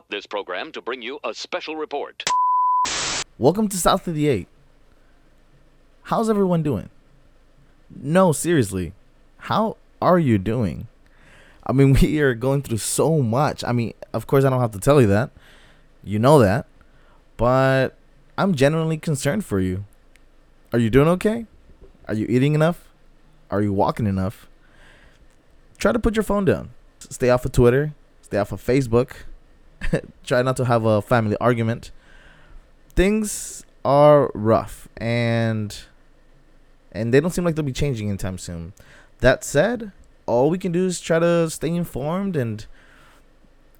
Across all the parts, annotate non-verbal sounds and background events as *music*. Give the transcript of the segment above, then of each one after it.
interrupt this program to bring you a special report. Welcome to South of the Eight. How's everyone doing? No, seriously. How are you doing? I mean, *laughs* we are going through so much. I mean, of course, I don't have to tell you that. You know that. But I'm genuinely concerned for you. Are you doing okay? Are you eating enough? Are you walking enough? Try to put your phone down. Stay off of Twitter. Stay off of Facebook. *laughs* Try not to have a family argument. Things are rough and and they don't seem like they'll be changing anytime soon. That said, all we can do is try to stay informed and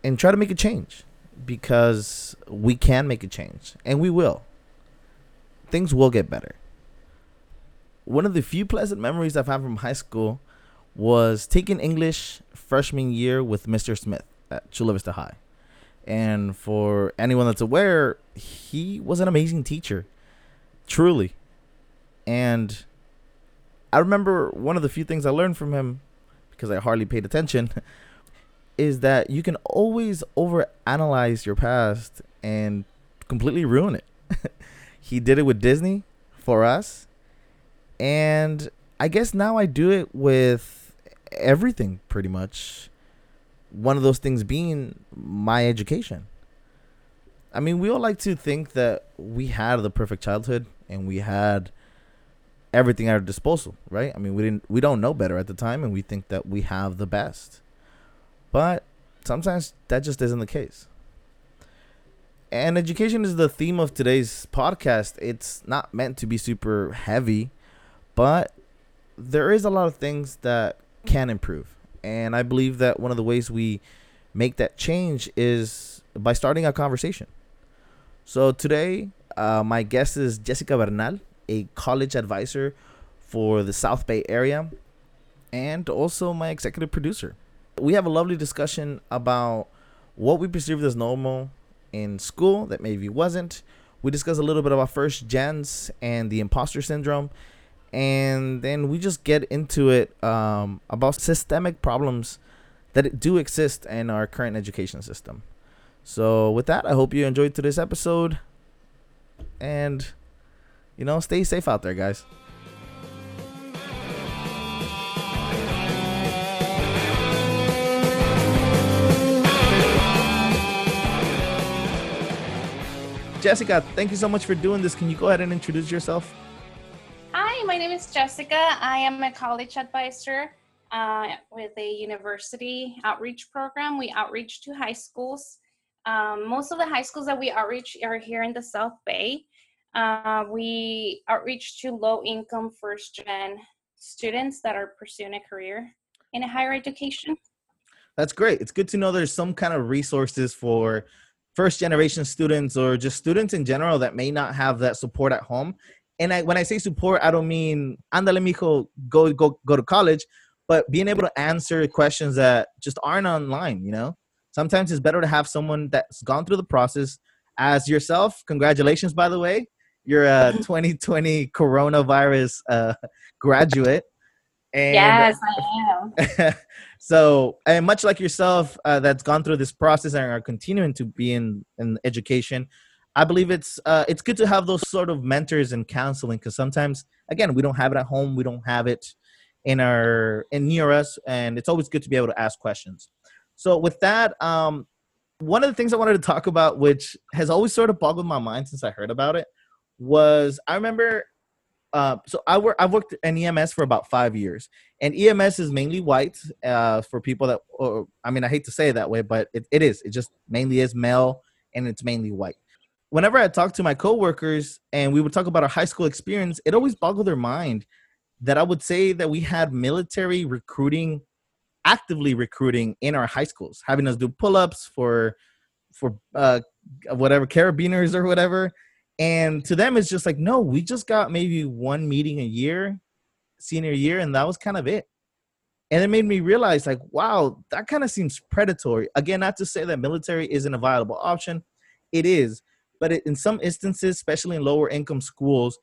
and try to make a change because we can make a change and we will. Things will get better. One of the few pleasant memories I've had from high school was taking English freshman year with Mr. Smith at Chula Vista High. And for anyone that's aware, he was an amazing teacher, truly. And I remember one of the few things I learned from him, because I hardly paid attention, *laughs* is that you can always overanalyze your past and completely ruin it. *laughs* he did it with Disney for us. And I guess now I do it with everything pretty much. One of those things being my education. I mean, we all like to think that we had the perfect childhood and we had everything at our disposal, right? I mean, we didn't we don't know better at the time and we think that we have the best. But sometimes that just isn't the case. And education is the theme of today's podcast. It's not meant to be super heavy, but there is a lot of things that can improve. And I believe that one of the ways we make that change is by starting a conversation. So today, uh, my guest is Jessica Bernal, a college advisor for the South Bay area, and also my executive producer. We have a lovely discussion about what we perceived as normal in school that maybe wasn't. We discuss a little bit about first gens and the imposter syndrome, and then we just get into it um, about systemic problems that do exist in our current education system. So, with that, I hope you enjoyed today's episode, and you know, stay safe out there, guys. Jessica, thank you so much for doing this. Can you go ahead and introduce yourself? Hi, my name is Jessica. I am a college advisor uh, with a university outreach program. We outreach to high schools. Um, most of the high schools that we outreach are here in the South Bay. Uh, we outreach to low income first gen students that are pursuing a career in a higher education. That's great. It's good to know there's some kind of resources for first generation students or just students in general that may not have that support at home. And I, when I say support, I don't mean andale mijo, go go go to college, but being able to answer questions that just aren't online. You know, sometimes it's better to have someone that's gone through the process. As yourself, congratulations, by the way, you're a *laughs* 2020 coronavirus uh, graduate. And yes, I am. *laughs* so, and much like yourself, uh, that's gone through this process and are continuing to be in, in education, I believe it's uh, it's good to have those sort of mentors and counseling because sometimes, again, we don't have it at home, we don't have it in our in near us, and it's always good to be able to ask questions. So, with that, um, one of the things I wanted to talk about, which has always sort of boggled my mind since I heard about it, was I remember uh, so I work. I've worked in EMS for about five years, and EMS is mainly white uh, for people that. Or, I mean, I hate to say it that way, but it, it is. It just mainly is male, and it's mainly white. Whenever I talk to my coworkers and we would talk about our high school experience, it always boggled their mind that I would say that we had military recruiting, actively recruiting in our high schools, having us do pull-ups for, for uh, whatever carabiners or whatever and to them, it's just like, no, we just got maybe one meeting a year, senior year, and that was kind of it. And it made me realize, like, wow, that kind of seems predatory. Again, not to say that military isn't a viable option, it is. But in some instances, especially in lower income schools,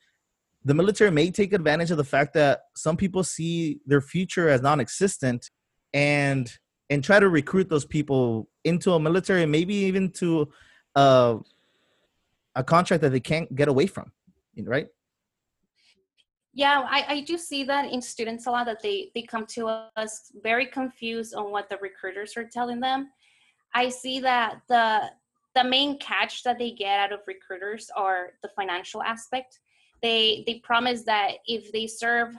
the military may take advantage of the fact that some people see their future as non existent and and try to recruit those people into a military, maybe even to uh, a contract that they can't get away from, right? Yeah, I, I do see that in students a lot that they, they come to us very confused on what the recruiters are telling them. I see that the the main catch that they get out of recruiters are the financial aspect. They they promise that if they serve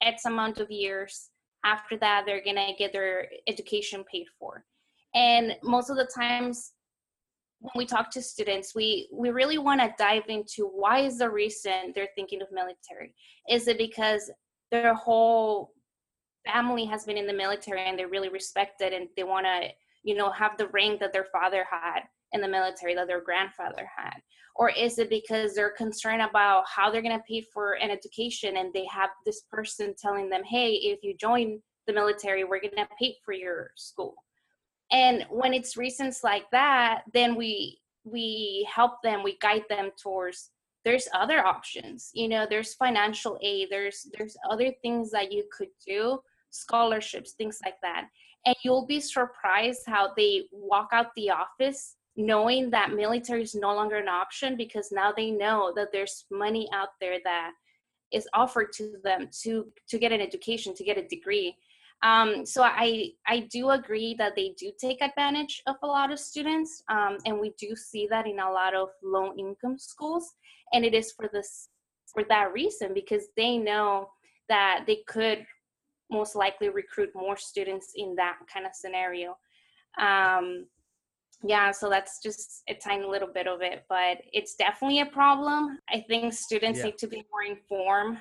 X amount of years, after that they're gonna get their education paid for. And most of the times when we talk to students, we we really want to dive into why is the reason they're thinking of military. Is it because their whole family has been in the military and they really respect it and they want to you know have the rank that their father had in the military that their grandfather had? Or is it because they're concerned about how they're going to pay for an education and they have this person telling them hey if you join the military we're going to pay for your school. And when it's reasons like that then we we help them we guide them towards there's other options. You know there's financial aid there's there's other things that you could do scholarships things like that. And you'll be surprised how they walk out the office knowing that military is no longer an option because now they know that there's money out there that is offered to them to to get an education to get a degree. Um, so i i do agree that they do take advantage of a lot of students um, and we do see that in a lot of low income schools and it is for this for that reason because they know that they could most likely recruit more students in that kind of scenario. Um, yeah so that's just a tiny little bit of it but it's definitely a problem. I think students yeah. need to be more informed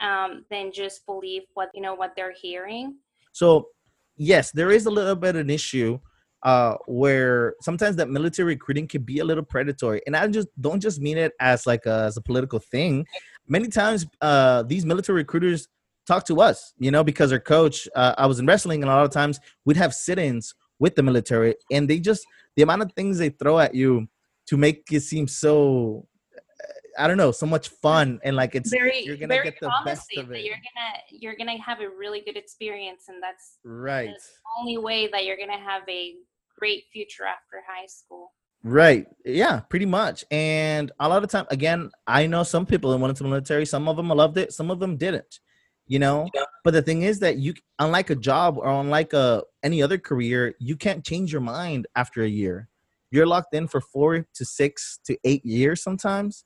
um, than just believe what you know what they're hearing. So yes there is a little bit of an issue uh, where sometimes that military recruiting can be a little predatory and i just don't just mean it as like a, as a political thing. Many times uh, these military recruiters talk to us you know because our coach uh, i was in wrestling and a lot of times we'd have sit-ins with the military and they just the amount of things they throw at you to make it seem so eh, I don't know, so much fun and like it's very you're gonna very get the best of it. You're gonna you're gonna have a really good experience, and that's right. The only way that you're gonna have a great future after high school. Right. Yeah, pretty much. And a lot of time, again, I know some people that went into the military. Some of them loved it. Some of them didn't you know? Yeah. but the thing is that you unlike a job or unlike a any other career you can't change your mind after a year. You're locked in for four to six to eight years sometimes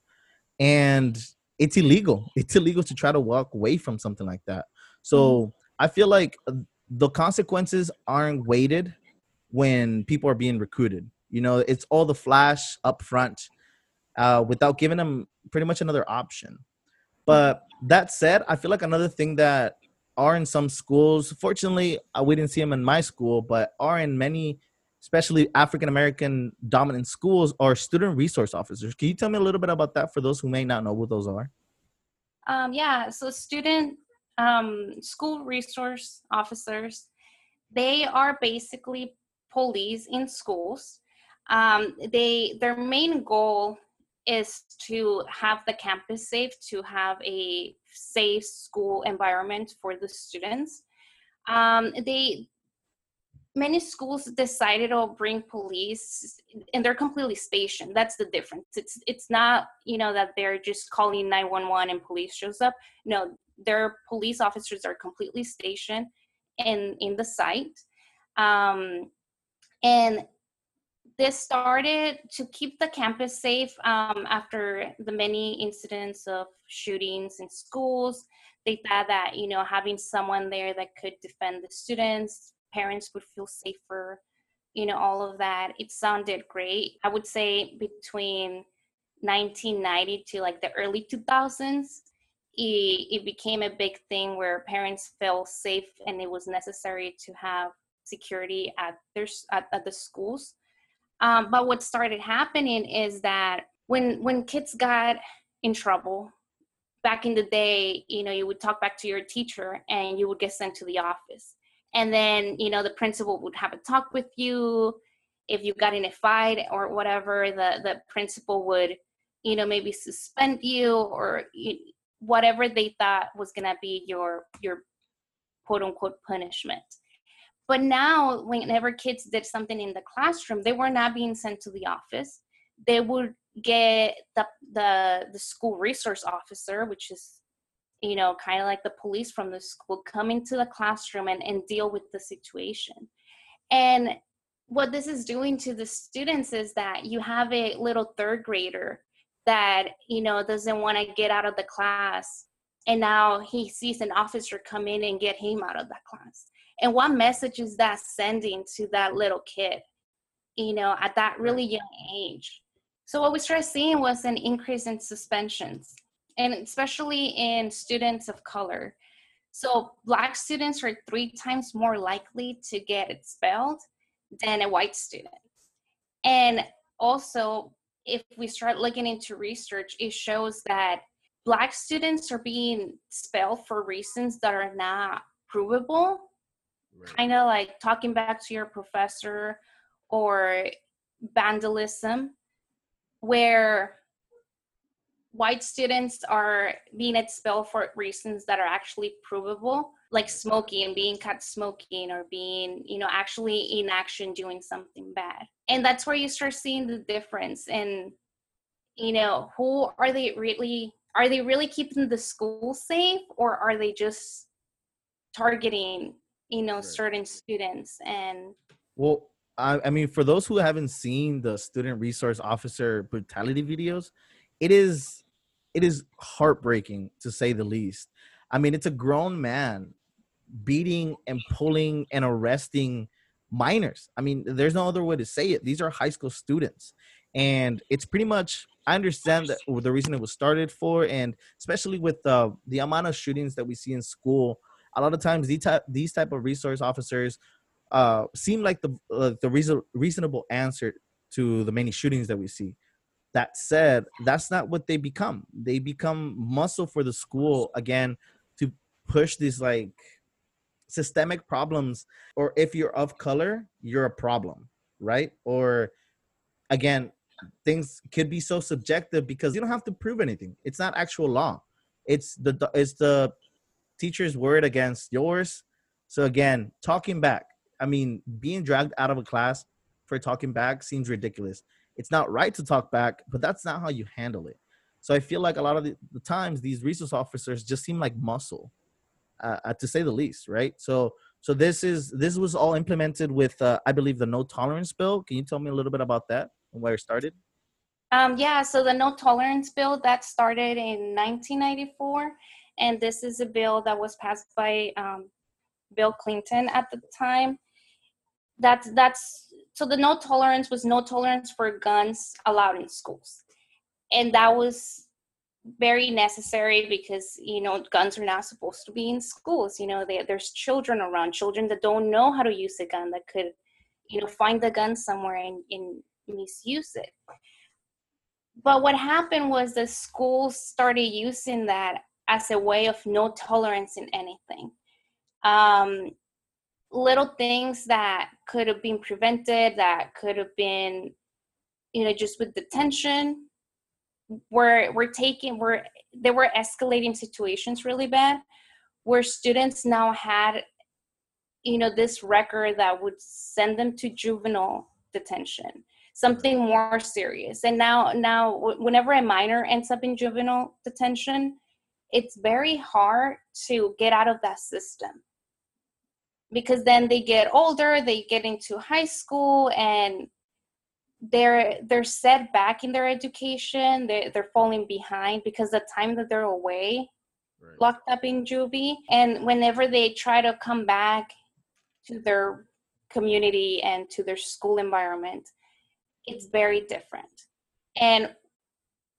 and it's illegal. *laughs* It's illegal to try to walk away from something like that. So mm. i feel like uh, the consequences aren't weighted when people are being recruited. You know it's all the flash up front uh, without giving them pretty much another option but that said, I feel like another thing that are in some schools, fortunately, uh, we didn't see them in my school, but are in many, especially African American dominant schools, are student resource officers. Can you tell me a little bit about that for those who may not know what those are? Um, yeah, so student um, school resource officers, they are basically police in schools. Um, they their main goal is to have the campus safe, to have a safe school environment for the students. Um, they many schools decided to bring police and they're completely stationed. That's the difference. It's it's not you know that they're just calling 911 and police shows up. No their police officers are completely stationed in in the site. Um, and this started to keep the campus safe um, after the many incidents of shootings in schools. They thought that you know having someone there that could defend the students, parents would feel safer. You know all of that. It sounded great. I would say between 1990 to like the early 2000s, it, it became a big thing where parents felt safe and it was necessary to have security at their at, at the schools um, but what started happening is that when when kids got in trouble back in the day, you know, you would talk back to your teacher and you would get sent to the office. And then, you know, the principal would have a talk with you. If you got in a fight or whatever, the, the principal would, you know, maybe suspend you or you, whatever they thought was going to be your, your quote unquote punishment. But now whenever kids did something in the classroom they were not being sent to the office. They would get the the the school resource officer which is you know kind of like the police from the school come into the classroom and, and deal with the situation. And what this is doing to the students is that you have a little third grader that you know doesn't want to get out of the class and now he sees an officer come in and get him out of that class and what message is that sending to that little kid you know at that really young age? So what we started seeing was an increase in suspensions and especially in students of color. So black students are three times more likely to get expelled than a white student. And also if we start looking into research, it shows that Black students are being expelled for reasons that are not provable. Right. Kind of like talking back to your professor or vandalism, where white students are being expelled for reasons that are actually provable like smoking and being caught smoking or being you know actually in action doing something bad and that's where you start seeing the difference and you know who are they really are they really keeping the school safe or are they just targeting you know right. certain students and well I, I mean for those who haven't seen the student resource officer brutality videos it is it is heartbreaking to say the least I mean, it's a grown man beating and pulling and arresting minors. I mean, there's no other way to say it. These are high school students. And it's pretty much, I understand that the reason it was started for, and especially with uh, the amount of shootings that we see in school, a lot of times these type, these type of resource officers uh, seem like the, uh, the reason, reasonable answer to the many shootings that we see. That said, that's not what they become. They become muscle for the school again to push these like systemic problems or if you're of color you're a problem right or again things could be so subjective because you don't have to prove anything it's not actual law it's the it's the teacher's word against yours so again talking back i mean being dragged out of a class for talking back seems ridiculous it's not right to talk back but that's not how you handle it so i feel like a lot of the, the times these resource officers just seem like muscle uh, uh, to say the least, right? So so this is this was all implemented with uh, I believe the no tolerance bill. Can you tell me a little bit about that and where it started? Um, yeah, so the no tolerance bill that started in 1994, and this is a bill that was passed by um, Bill Clinton at the time. That's that's so the no tolerance was no tolerance for guns allowed in schools, and that was very necessary because you know guns are not supposed to be in schools. You know they, there's children around children that don't know how to use a gun that could you know find the gun somewhere and, and misuse it. But what happened was the schools started using that as a way of no tolerance in anything. Um, little things that could have been prevented that could have been you know just with detention we're we're taking we're they were escalating situations really bad where students now had you know this record that would send them to juvenile detention something more serious. And now now whenever a minor ends up in juvenile detention it's very hard to get out of that system. Because then they get older they get into high school and they're they're set back in their education they they're falling behind because the time that they're away right. locked up in juvie. And whenever they try to come back to their community and to their school environment it's very different. And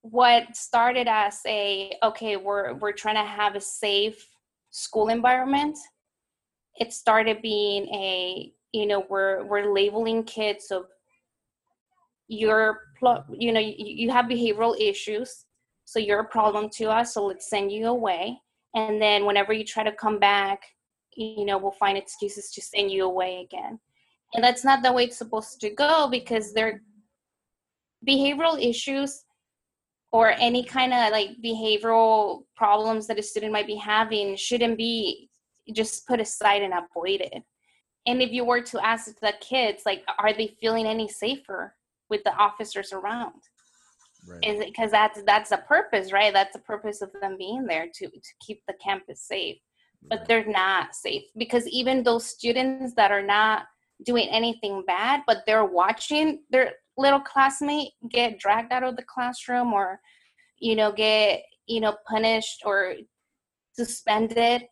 what started as a okay we're we're trying to have a safe school environment it started being a you know we're we're labeling kids of you're you know you, have behavioral issues so you're a problem to us so let's send you away. And then whenever you try to come back you know we'll find excuses to send you away again. And that's not the way it's supposed to go because they're behavioral issues or any kind of like behavioral problems that a student might be having shouldn't be just put aside and avoided. And if you were to ask the kids like are they feeling any safer with the officers around? Right. is it because that's that's the purpose right? That's the purpose of them being there to to keep the campus safe. But they're not safe because even those students that are not doing anything bad but they're watching their little classmate get dragged out of the classroom or you know get you know punished or suspended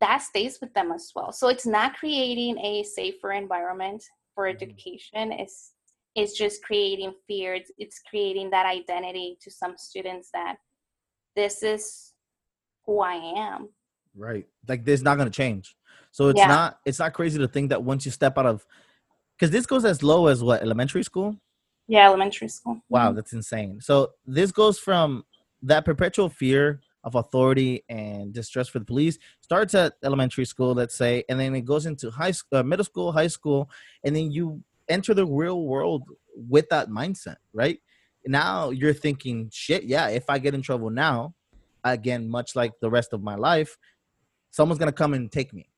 that stays with them as well. So it's not creating a safer environment for Mhm. education. It's it's just creating fear. It's, it's creating that identity to some students that this is who i am. Right. Like this is not going to change. So it's Yeah. not it's not crazy to think that once you step out of because this goes as low as what elementary school? Yeah elementary school. Wow Mhm. that's insane. So this goes from that perpetual fear of authority and distrust for the police starts at elementary school let's say and then it goes into high school uh, middle school high school and then you enter the real world with that mindset right? Now you're thinking shit yeah if i get in trouble now again much like the rest of my life someone's gonna come and take me.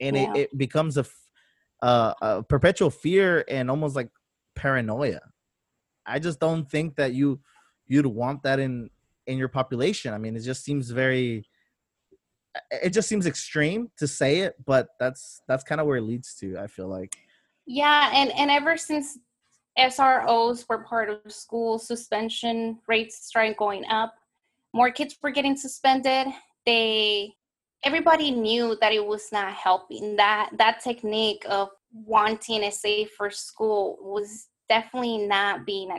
And Yeah. it, it becomes a, uh, perpetual fear and almost like paranoia i just don't think that you you'd want that in in your population i mean it just seems very it just seems extreme to say it but that's that's kind of where it leads to i feel like Yeah, and and ever since SROs were part of school, suspension rates started going up. More kids were getting suspended. They everybody knew that it was not helping. That that technique of wanting a safer school was definitely not being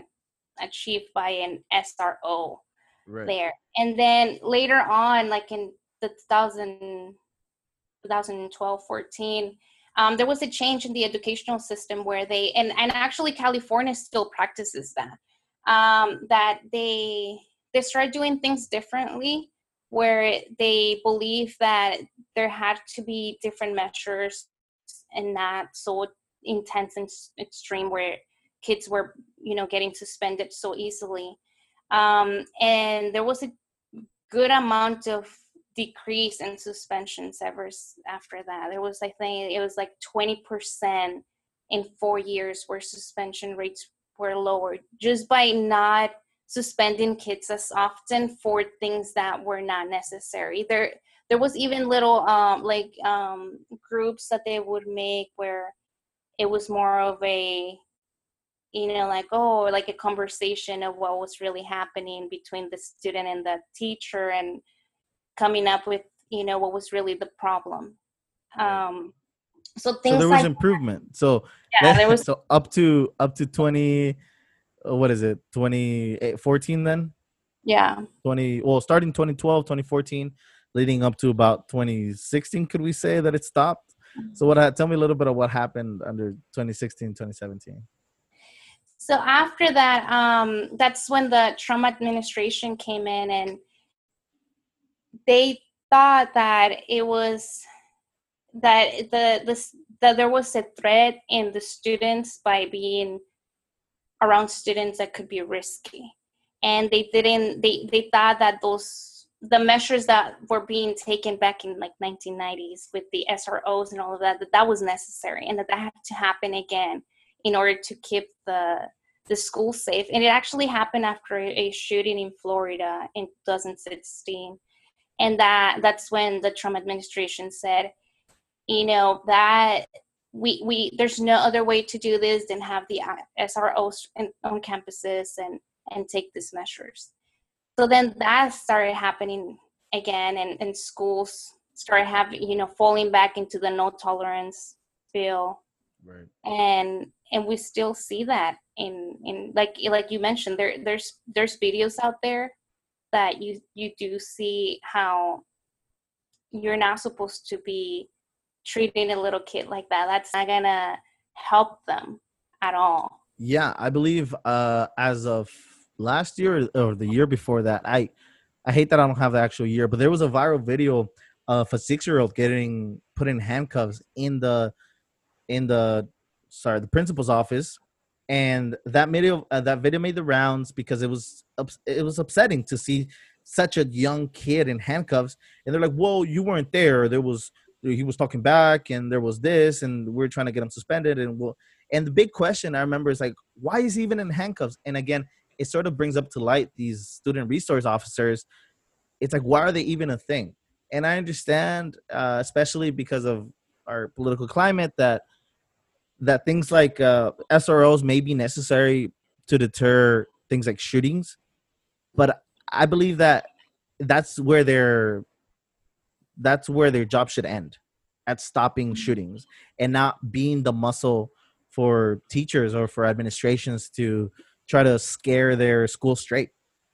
achieved by an SRO right there. And then later on, like in the 2000, 2012, 14, um, there was a change in the educational system where they, and, and actually California still practices that, um, that they, they started doing things differently where they believe that there had to be different measures and not so intense and extreme where kids were, you know, getting suspended so easily um, and there was a good amount of decrease in suspensions ever after that. There was, I think, it was like twenty percent in four years where suspension rates were lowered just by not suspending kids as often for things that were not necessary. There, there was even little um, like um, groups that they would make where it was more of a you know like oh like a conversation of what was really happening between the student and the teacher and coming up with you know what was really the problem. Um so things so there was like improvement. So yeah there *laughs* was so up to up to 20 uh, what is it 2014 then? Yeah. 20 well starting 2012 2014 leading up to about 2016 could we say that it stopped? So what ha- tell me a little bit of what happened under 2016 2017 so after that um that's when the trump administration came in and they thought that it was that the this that there was a threat in the students by being around students that could be risky. And they didn't they they thought that those the measures that were being taken back in like 1990s with the SROs and all of that that that was necessary and that that had to happen again in order to keep the the school safe. And it actually happened after a shooting in Florida in 2016 and that that's when the Trump administration said you know that we we there's no other way to do this than have the SROs on campuses and and take these measures. So then that started happening again, and, and schools started having you know falling back into the no tolerance bill, right and and we still see that in in like like you mentioned there there's there's videos out there that you you do see how you're not supposed to be treating a little kid like that that's not gonna help them at all. Yeah i believe uh as of last year or the year before that i i hate that i don't have the actual year but there was a viral video of a six year old getting put in handcuffs in the in the sorry the principal's office and that video uh, that video made the rounds because it was it was upsetting to see such a young kid in handcuffs and they're like whoa you weren't there. There was he was talking back and there was this and we are trying to get him suspended and we'll and the big question i remember is like why is he even in handcuffs? And again it sort of brings up to light these student resource officers. It's like why are they even a thing? And i understand uh, especially because of our political climate that that things like uh, sros may be necessary to deter things like shootings but i believe that that's where their that's where their job should end at stopping mm-hmm. shootings and not being the muscle for teachers or for administrations to try to scare their school straight.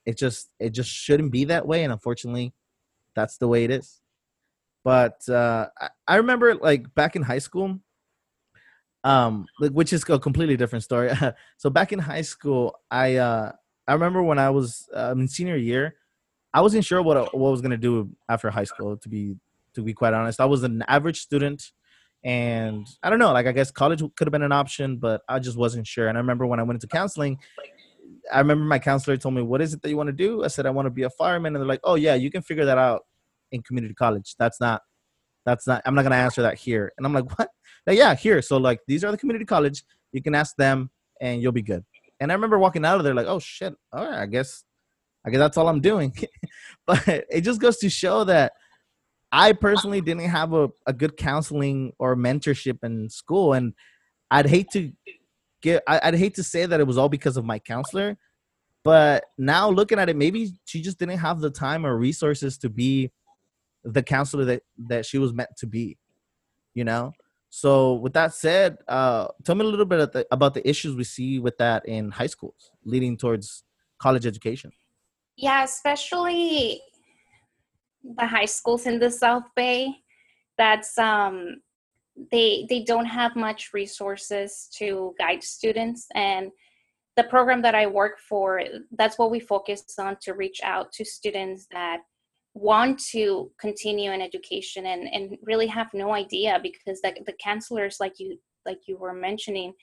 It just it just shouldn't be that way and unfortunately that's the way it is. But uh i, I remember like back in high school um like which is a completely different story. *laughs* So back in high school i uh i remember when i was um, in senior year I wasn't sure what what I was gonna do after high school. To be to be quite honest, I was an average student, and I don't know. Like I guess college could have been an option, but I just wasn't sure. And I remember when I went into counseling, I remember my counselor told me, "What is it that you want to do?" I said, "I want to be a fireman," and they're like, "Oh yeah, you can figure that out in community college. That's not." That's not. I'm not gonna answer that here. And I'm like, what? Like, yeah, here. So like, these are the community college. You can ask them, and you'll be good. And I remember walking out of there like, oh shit. All right, I guess I guess that's all I'm doing. *laughs* but it just goes to show that I personally didn't have a, a good counseling or mentorship in school. And I'd hate to get, I'd hate to say that it was all because of my counselor. But now looking at it, maybe she just didn't have the time or resources to be the counselor that, that she was meant to be, you know? So with that said, uh, tell me a little bit the, about the issues we see with that in high schools leading towards college education. Yeah, especially the high schools in the South Bay. That's um they they don't have much resources to guide students and the program that I work for, that's what we focus on to reach out to students that want to continue in education and, and really have no idea because the, the counselors like you like you were mentioning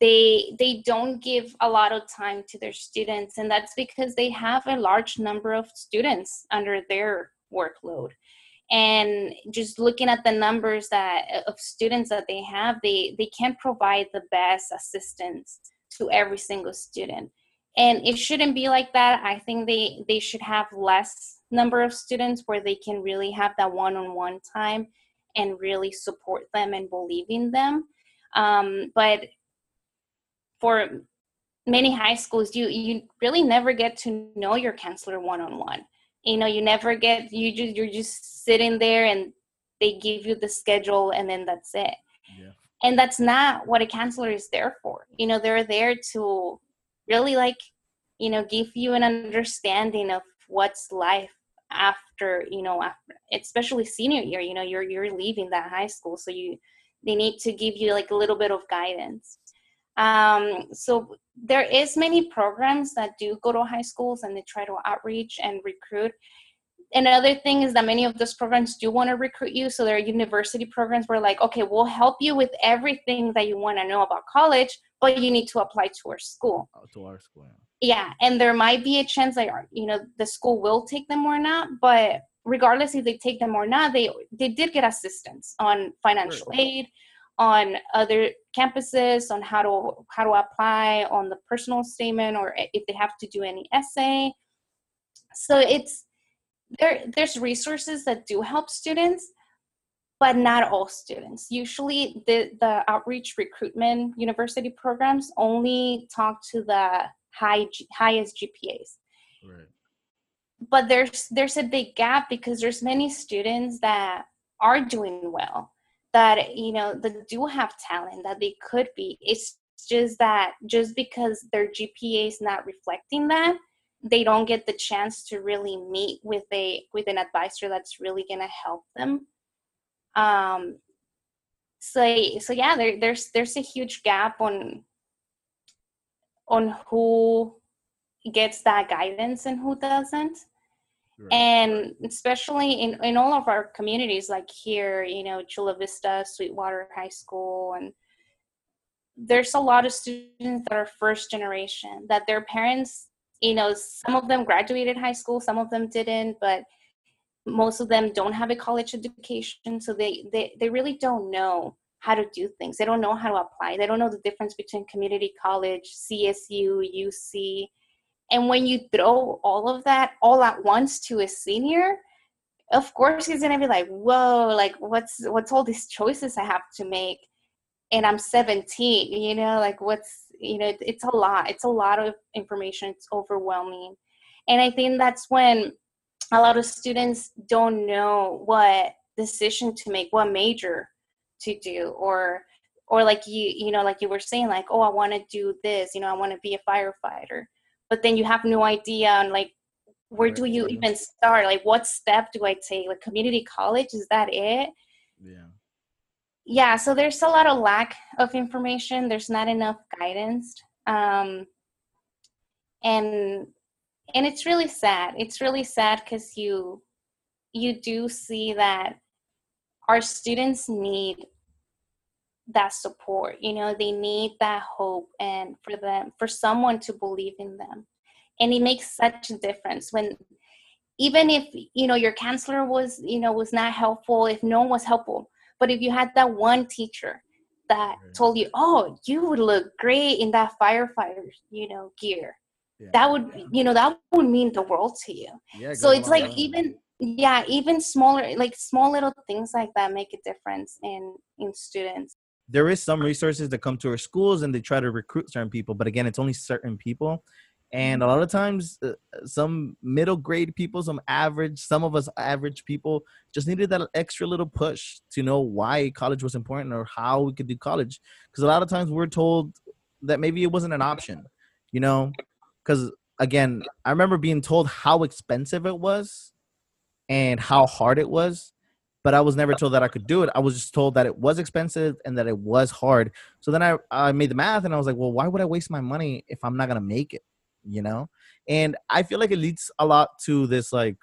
they they don't give a lot of time to their students and that's because they have a large number of students under their workload. And just looking at the numbers that of students that they have they they can't provide the best assistance to every single student. And it shouldn't be like that. I think they they should have less number of students where they can really have that one-on-one time and really support them and believe in them. Um, but for many high schools you you really never get to know your counselor one on one you know you never get you just you're just sitting there and they give you the schedule and then that's it. Yeah. and that's not what a counselor is there for. You know they're there to really like you know give you an understanding of what's life after you know after, especially senior year you know you're you're leaving that high school so you they need to give you like a little bit of guidance um, so there is many programs that do go to high schools and they try to outreach and recruit. Another thing is that many of those programs do want to recruit you. So there are university programs where like, okay, we'll help you with everything that you want to know about college, but you need to apply to our school. Oh, to our school. Yeah. yeah, and there might be a chance that you know the school will take them or not, but regardless if they take them or not, they they did get assistance on financial aid on other campuses on how to how to apply on the personal statement or if they have to do any essay. So it's there there's resources that do help students but not all students. Usually the the outreach recruitment university programs only talk to the high highest gpas right. but there's there's a big gap because there's many students that are doing well that you know that do have talent that they could be. It's just that just because their gpa is not reflecting that they don't get the chance to really meet with a with an advisor that's really going to help them. Um so so yeah there, there's there's a huge gap on on who gets that guidance and who doesn't Right. And especially in, in all of our communities, like here, you know, Chula Vista, Sweetwater High School, and there's a lot of students that are first generation that their parents, you know, some of them graduated high school, some of them didn't, but most of them don't have a college education so they, they they really don't know how to do things they don't know how to apply they don't know the difference between community college csu uc and when you throw all of that all at once to a senior of course he's gonna be like whoa like what's what's all these choices i have to make? And i'm 17 you know like what's you know it's a lot it's a lot of information it's overwhelming. And i think that's when a lot of students don't know what decision to make what major to do or or like you you know like you were saying like oh i want to do this you know i want to be a firefighter but then you have no idea on like where do you even start? Like what step do i take? Like community college is that it? Yeah. yeah so there's a lot of lack of information. There's not enough guidance um and and it's really sad. It's really sad because you you do see that our students need that support you know they need that hope and for them for someone to believe in them. And it makes such a difference when even if you know your counselor was you know was not helpful if no one was helpful but if you had that one teacher that Right. told you oh you would look great in that firefighter you know gear Yeah. that would you know that would mean the world to you. Yeah, so it's like even yeah even smaller like small little things like that make a difference in in students there is some resources that come to our schools and they try to recruit certain people but again it's only certain people. And a lot of times uh, some middle grade people some average some of us average people just needed that extra little push to know why college was important or how we could do college. Because a lot of times we're told that maybe it wasn't an option you know? Because again i remember being told how expensive it was and how hard it was but I was never told that I could do it. I was just told that it was expensive and that it was hard. So then I, I made the math and I was like, well, why would I waste my money if I'm not going to make it? You know? And I feel like it leads a lot to this, like,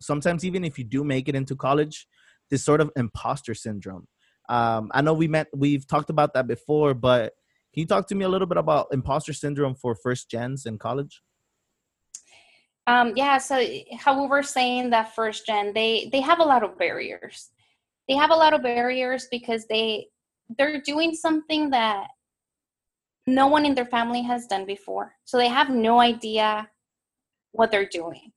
sometimes even if you do make it into college, this sort of imposter syndrome. Um, I know we met, we've talked about that before, but can you talk to me a little bit about imposter syndrome for first gens in college? Um, yeah, so how we were saying that first gen, they they have a lot of barriers. They have a lot of barriers because they they're doing something that no one in their family has done before. So they have no idea what they're doing.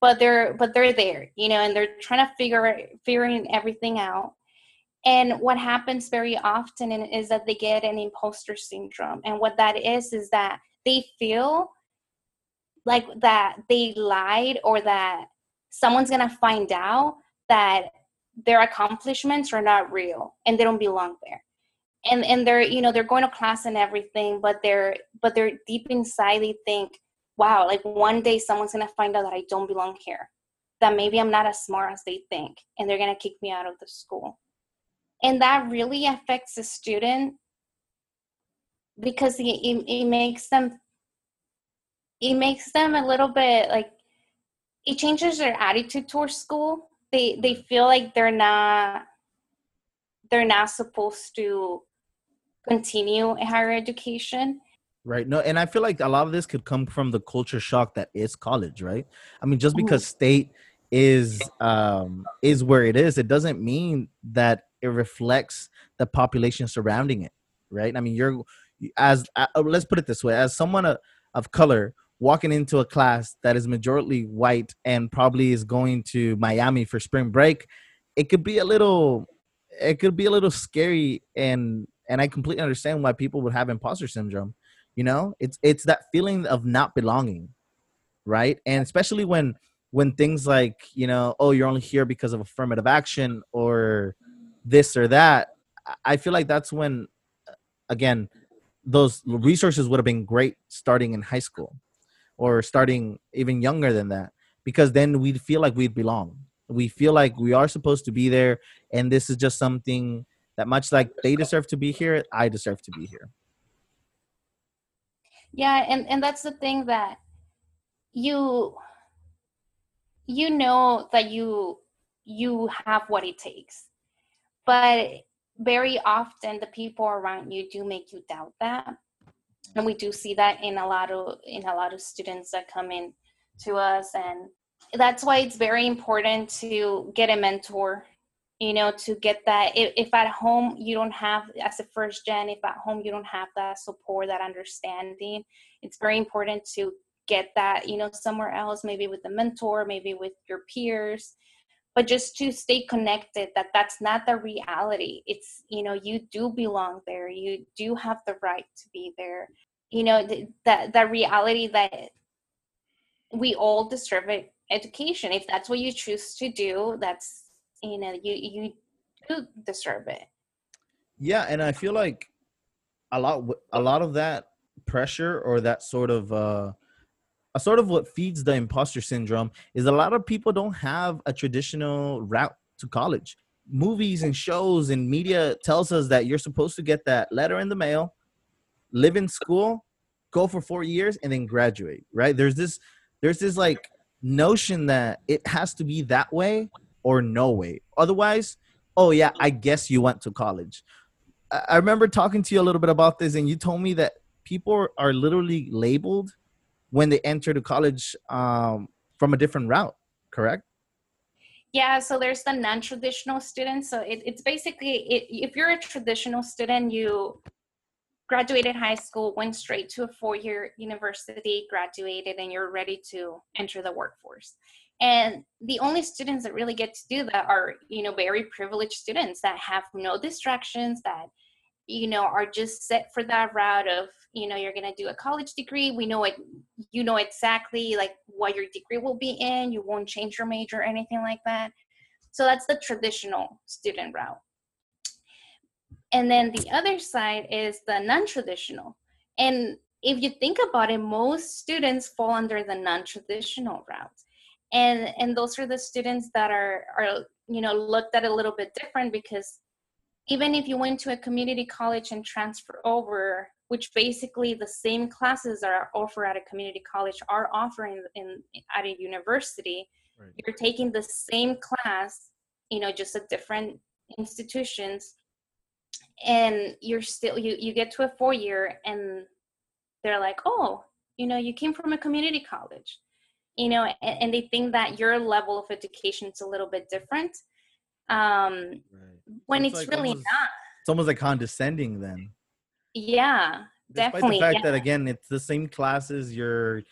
But they're but they're there, you know, and they're trying to figure figuring everything out. And what happens very often is that they get an imposter syndrome. And what that is is that they feel like that they lied or that someone's gonna find out that their accomplishments are not real and they don't belong there. And and they're you know they're going to class and everything but they're but they're deep inside they think wow like one day someone's gonna find out that i don't belong here that maybe i'm not as smart as they think and they're gonna kick me out of the school. And that really affects the student because it, it, it makes them it makes them a little bit like it changes their attitude towards school they they feel like they're not they're not supposed to continue a higher education Right. No, and I feel like a lot of this could come from the culture shock that is college, right? I mean, just because state is um is where it is, it doesn't mean that it reflects the population surrounding it, right? I mean, you're as uh, let's put it this way, as someone of, of color walking into a class that is majority white and probably is going to Miami for spring break, it could be a little it could be a little scary and and I completely understand why people would have imposter syndrome you know? It's it's that feeling of not belonging right? And especially when when things like you know oh you're only here because of affirmative action or this or that I- feel like that's when again those resources would have been great starting in high school or starting even younger than that because then we'd feel like we'd belong. We feel like we are supposed to be there and this is just something that much like they deserve to be here i deserve to be here. Yeah and and that's the thing that you you know that you you have what it takes but very often the people around you do make you doubt that and we do see that in a lot of in a lot of students that come in to us and that's why it's very important to get a mentor you know to get that. If, if at home you don't have as a first gen if at home you don't have that support that understanding it's very important to get that you know somewhere else maybe with a mentor maybe with your peers. But just to stay connected that that's not the reality. It's you know you do belong there. You do have the right to be there you know that the reality that we all deserve education. If that's what you choose to do that's you know you you do deserve it. Yeah and i feel like a lot a lot of that pressure or that sort of uh a sort of what feeds the imposter syndrome is a lot of people don't have a traditional route to college. Movies and shows and media tells us that you're supposed to get that letter in the mail live in school go for four years and then graduate right there's this there's this like notion that it has to be that way or no way. Otherwise, oh yeah, I guess you went to college. I remember talking to you a little bit about this, and you told me that people are literally labeled when they enter the college um, from a different route. Correct? Yeah. So there's the non-traditional students. So it, it's basically it, if you're a traditional student, you graduated high school, went straight to a four-year university, graduated, and you're ready to enter the workforce. And the only students that really get to do that are you know very privileged students that have no distractions that you know are just set for that route of you know you're going to do a college degree. We know it you know exactly like what your degree will be in. You won't change your major or anything like that. So that's the traditional student route and then the other side is the non-traditional and if you think about it most students fall under the non-traditional route and and those are the students that are are you know looked at a little bit different because even if you went to a community college and transfer over which basically the same classes are offered at a community college are offering in at a university right. you're taking the same class you know just at different institutions and you're still you you get to a four year and they're like oh you know you came from a community college you know and, and, they think that your level of education is a little bit different um right. when it's, it's like really almost, not it's almost like condescending then yeah Despite definitely the fact yeah. that again it's the same classes you're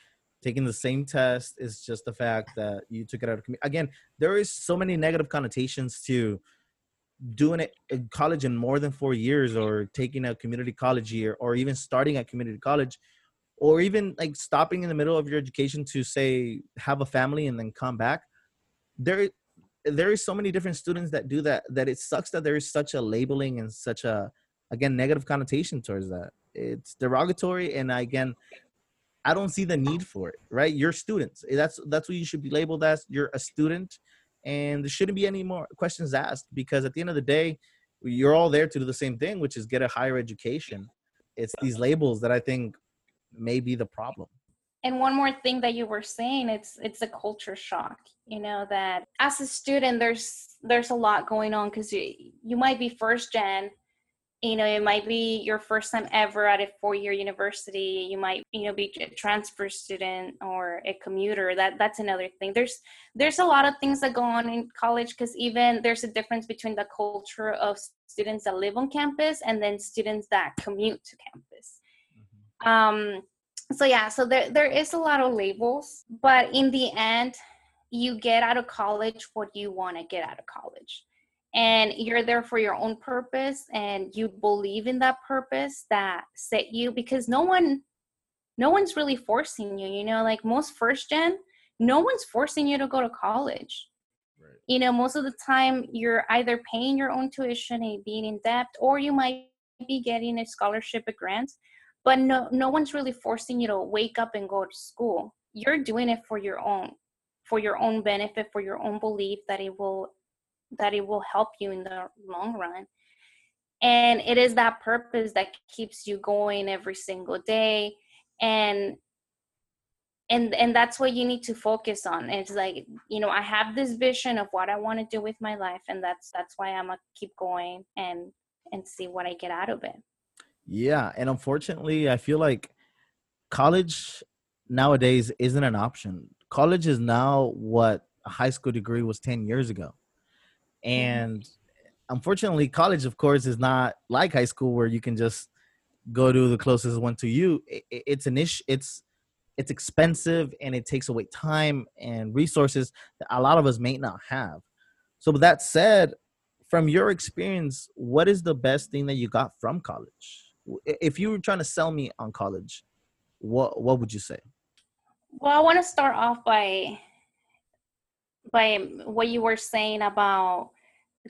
taking the same test it's just the fact that you took it out of community again there is so many negative connotations to doing it in college in more than four years or taking a community college year or even starting at community college or even like stopping in the middle of your education to say have a family and then come back. There there is so many different students that do that that it sucks that there is such a labeling and such a again negative connotation towards that. It's derogatory and again i don't see the need for it right? You're students. That's that's what you should be labeled as. You're a student and there shouldn't be any more questions asked because at the end of the day you're all there to do the same thing which is get a higher education. It's these labels that i think may be the problem. And one more thing that you were saying it's it's a culture shock you know that as a student there's there's a lot going on because you you might be first gen you know it might be your first time ever at a four year university. You might you know be a transfer student or a commuter. That that's another thing. There's there's a lot of things that go on in college because even there's a difference between the culture of students that live on campus and then students that commute to campus. Um so yeah so there there is a lot of labels but in the end you get out of college what you want to get out of college and you're there for your own purpose and you believe in that purpose that set you because no one no one's really forcing you you know like most first gen no one's forcing you to go to college right. you know most of the time you're either paying your own tuition and being in debt or you might be getting a scholarship a grant but no no one's really forcing you to wake up and go to school you're doing it for your own for your own benefit for your own belief that it will that it will help you in the long run and it is that purpose that keeps you going every single day and and and that's what you need to focus on it's like you know i have this vision of what i want to do with my life and that's that's why i'm gonna keep going and and see what i get out of it yeah, and unfortunately, I feel like college nowadays isn't an option. college is now what a high school degree was 10 years ago. Mm-hmm. And unfortunately, college, of course, is not like high school where you can just go to the closest one to you. It's an issue. It's it's expensive and it takes away time and resources that a lot of us may not have. So, with that said, from your experience, what is the best thing that you got from college? If you were trying to sell me on college, what what would you say? Well, I want to start off by by what you were saying about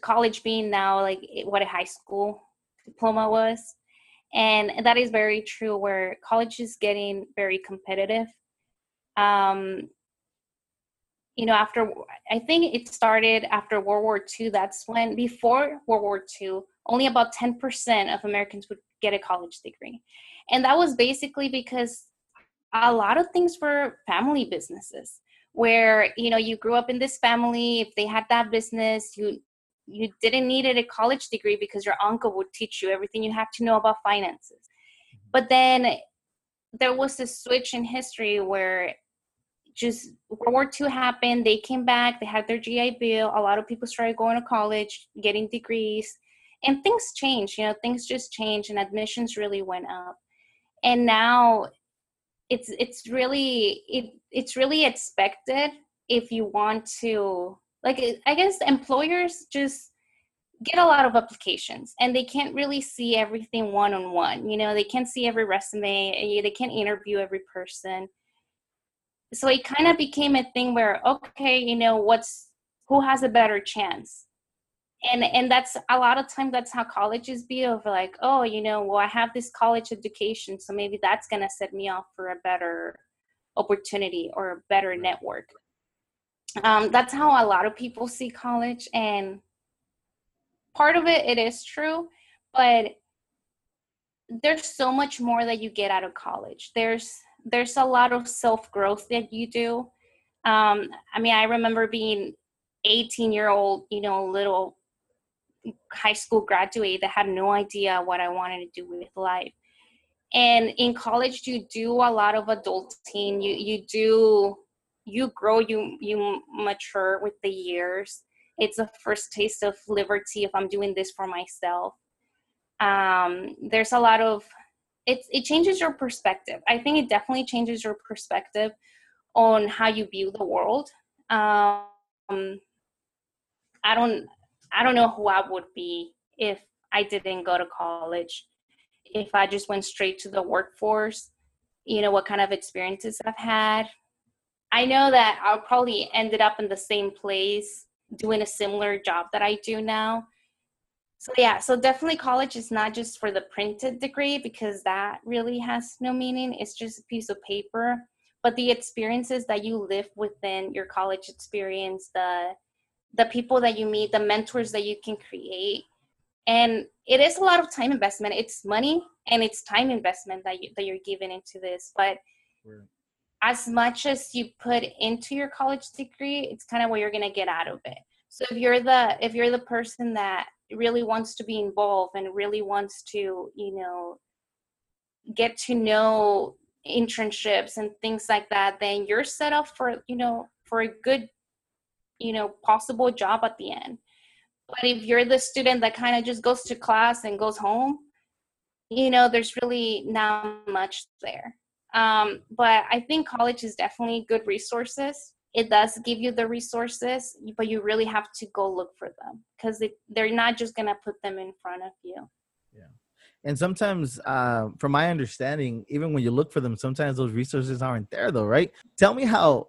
college being now like what a high school diploma was. And that is very true where college is getting very competitive. Um you know after i think it started after world war ii that's when before world war ii only about 10% of americans would get a college degree. And that was basically because a lot of things were family businesses where you know you grew up in this family if they had that business you you didn't need a college degree because your uncle would teach you everything you have to know about finances mm-hmm. but then there was a switch in history where just world war ii happened they came back they had their gi bill a lot of people started going to college getting degrees and things changed you know things just changed and admissions really went up and now it's it's really it it's really expected if you want to like i guess employers just get a lot of applications and they can't really see everything one on one you know they can't see every resume eh, they can't interview every person. So it kind of became a thing where okay you know what's who has a better chance and and that's a lot of times that's how colleges be of like oh you know well i have this college education so maybe that's going to set me off for a better opportunity or a better network. Um, that's how a lot of people see college and part of it it is true but there's so much more that you get out of college. There's there's a lot of self growth that you do. Um, i mean i remember being 18 year old you know little high school graduate that had no idea what I wanted to do with life. And in college, you do a lot of adulting. You you do you grow, you you mature with the years. It's a first taste of liberty if I'm doing this for myself. Um, there's a lot of it. It changes your perspective. I think it definitely changes your perspective on how you view the world. Um, I don't I don't know who I would be if I didn't go to college. If I just went straight to the workforce, you know, what kind of experiences I've had. I know that I'll probably ended up in the same place doing a similar job that I do now. So yeah, so definitely college is not just for the printed degree because that really has no meaning. It's just a piece of paper. But the experiences that you live within your college experience, the the people that you meet, the mentors that you can create. And it is a lot of time investment. It's money and it's time investment that you that you're giving into this. But as much as you put into your college degree, it's kind of what you're gonna get out of it. So if you're the if you're the person that really wants to be involved and really wants to, you know, get to know internships and things like that, then you're set up for, you know, for a good you know possible job at the end. But if you're the student that kind of just goes to class and goes home you know there's really not much there. Um, but i think college is definitely good resources. It does give you the resources but you really have to go look for them because they're not just going to put them in front of you. Yeah. And sometimes uh, from my understanding even when you look for them sometimes those resources aren't there though right? Tell me how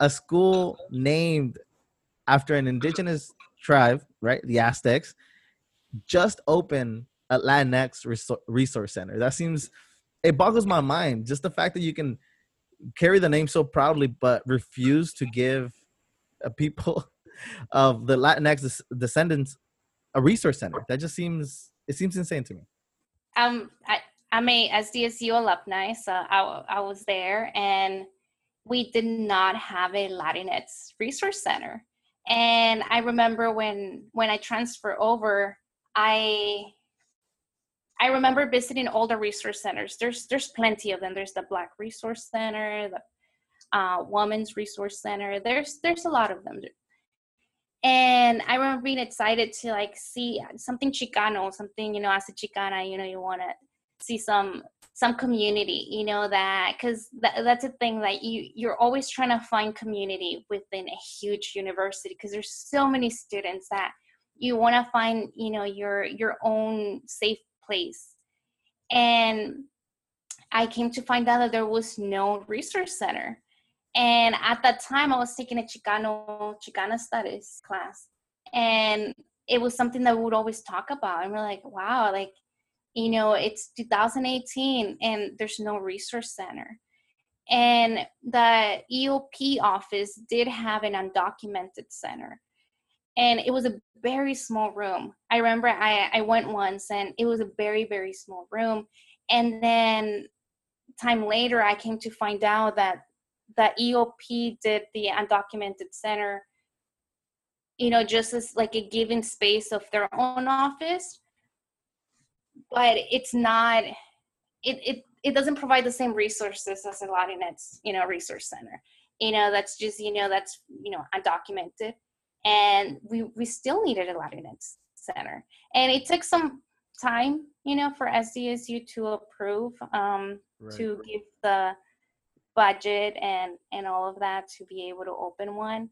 a school named after an indigenous tribe, right, the Aztecs, just opened a Latinx resource center. That seems it boggles my mind. Just the fact that you can carry the name so proudly, but refuse to give a people *laughs* of the Latinx descendants a resource center. That just seems it seems insane to me. Um, I, I'm a SDSU alumni, so I, I was there, and we did not have a Latinx resource center and i remember when when i transfer over i i remember visiting all the resource centers there's there's plenty of them there's the black resource center the uh, Women's Resource Center. There's there's a lot of them. And I remember being excited to like see something Chicano, something you know, as a Chicana, you know, you want to see some some community you know that because that, that's a thing that you you're always trying to find community within a huge university because there's so many students that you want to find you know your your own safe place. And i came to find out that there was no resource center. And at that time i was taking a chicano chicana studies class. And it was something that we would always talk about. And we're like wow like you know it's 2018 and there's no resource center. And the eop office did have an undocumented center. And it was a very small room. I remember i i went once and it was a very very small room. And then time later i came to find out that the eop did the undocumented center you know just as like a given space of their own office but it's not it it it doesn't provide the same resources as a Latinx, you know, resource center. You know, that's just, you know, that's, you know, undocumented. And we we still needed a Latinx center. And it took some time, you know, for SDSU to approve, um, right. to give the budget and and all of that to be able to open one.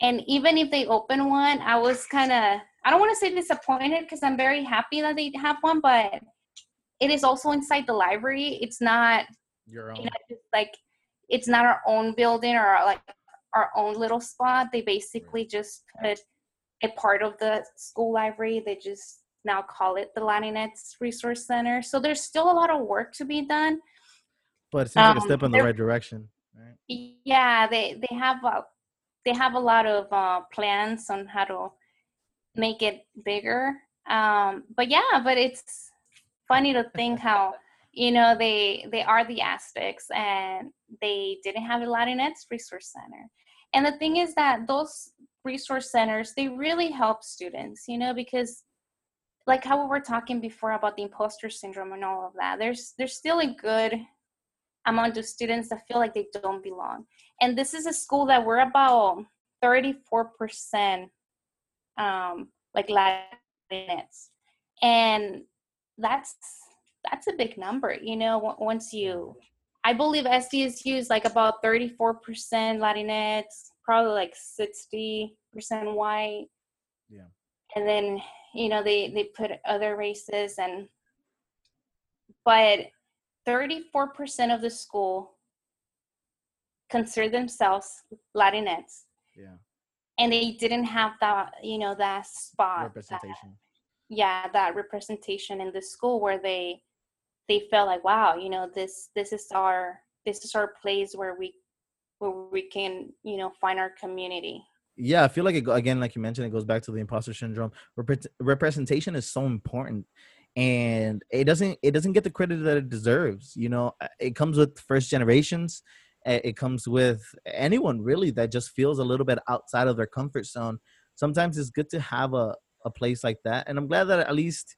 And even if they open one, I was kind of I don't want to say disappointed because I'm very happy that they have one, but it is also inside the library. It's not your own. You know, like it's not our own building or like our own little spot. They basically just put a part of the school library. They just now call it the Latinx Resource Center. So there's still a lot of work to be done. But it seems um, like a step in the right direction. Right? Yeah, they they have a they have a lot of uh, plans on how to make it bigger. Um, but yeah, but it's funny to think *laughs* how you know they they are the Aztecs and they didn't have a Latinx resource center. And the thing is that those resource centers they really help students, you know, because like how we were talking before about the imposter syndrome and all of that. There's there's still a good amount of students that feel like they don't belong. And this is a school that we're about 34% um, like Latinx, and that's that's a big number. You know, once you, I believe SDSU is like about 34% Latinx, probably like 60% white. Yeah. And then you know they they put other races and, but 34% of the school consider themselves Latinx. Yeah. And they didn't have that you know that spot representation. That, yeah that representation in the school where they they felt like wow you know this this is our this is our place where we where we can you know find our community. Yeah i feel like it again like you mentioned it goes back to the imposter syndrome. Rep- representation is so important and it doesn't it doesn't get the credit that it deserves you know? Uh, it comes with first generations it comes with anyone really that just feels a little bit outside of their comfort zone. Sometimes it's good to have a, a place like that and i'm glad that at least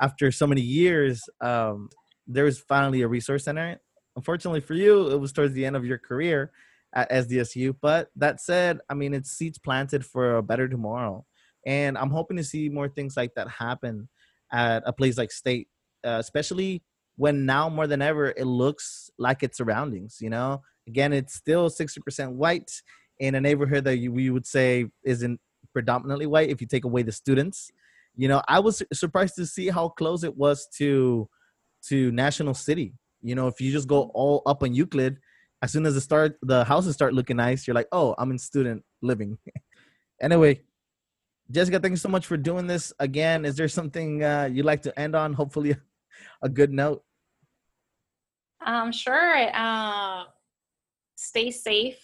after so many years um, there was finally a resource center. Unfortunately for you it was towards the end of your career at sdsu but that said i mean it's seeds planted for a better tomorrow and i'm hoping to see more things like that happen at a place like state uh, especially when now more than ever it looks like its surroundings you know Again, it's still 60% white in a neighborhood that you, we would say isn't predominantly white if you take away the students. You know, I was surprised to see how close it was to to National City. You know, if you just go all up on Euclid, as soon as the start the houses start looking nice, you're like, oh, I'm in student living. *laughs* anyway, Jessica, thank you so much for doing this again. Is there something uh, you'd like to end on? Hopefully, *laughs* a good note. Um, sure. Uh, stay safe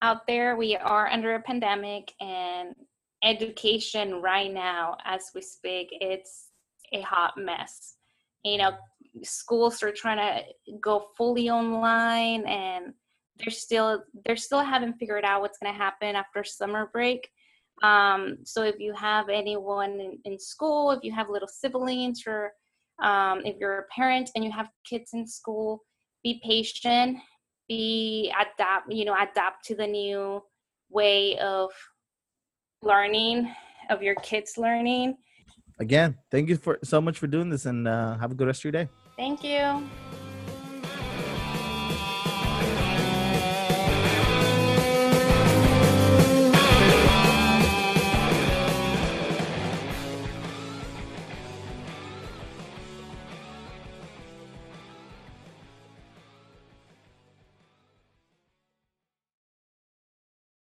out there. We are under a pandemic, and education right now, as we speak, it's a hot mess. You know, schools are trying to go fully online, and they're still they're still haven't figured out what's going to happen after summer break. Um, so if you have anyone in, in, school, if you have little siblings, or um, if you're a parent and you have kids in school, be patient be adapt you know adapt to the new way of learning of your kids learning Again, thank you for so much for doing this, and uh, have a good rest of your day. thank you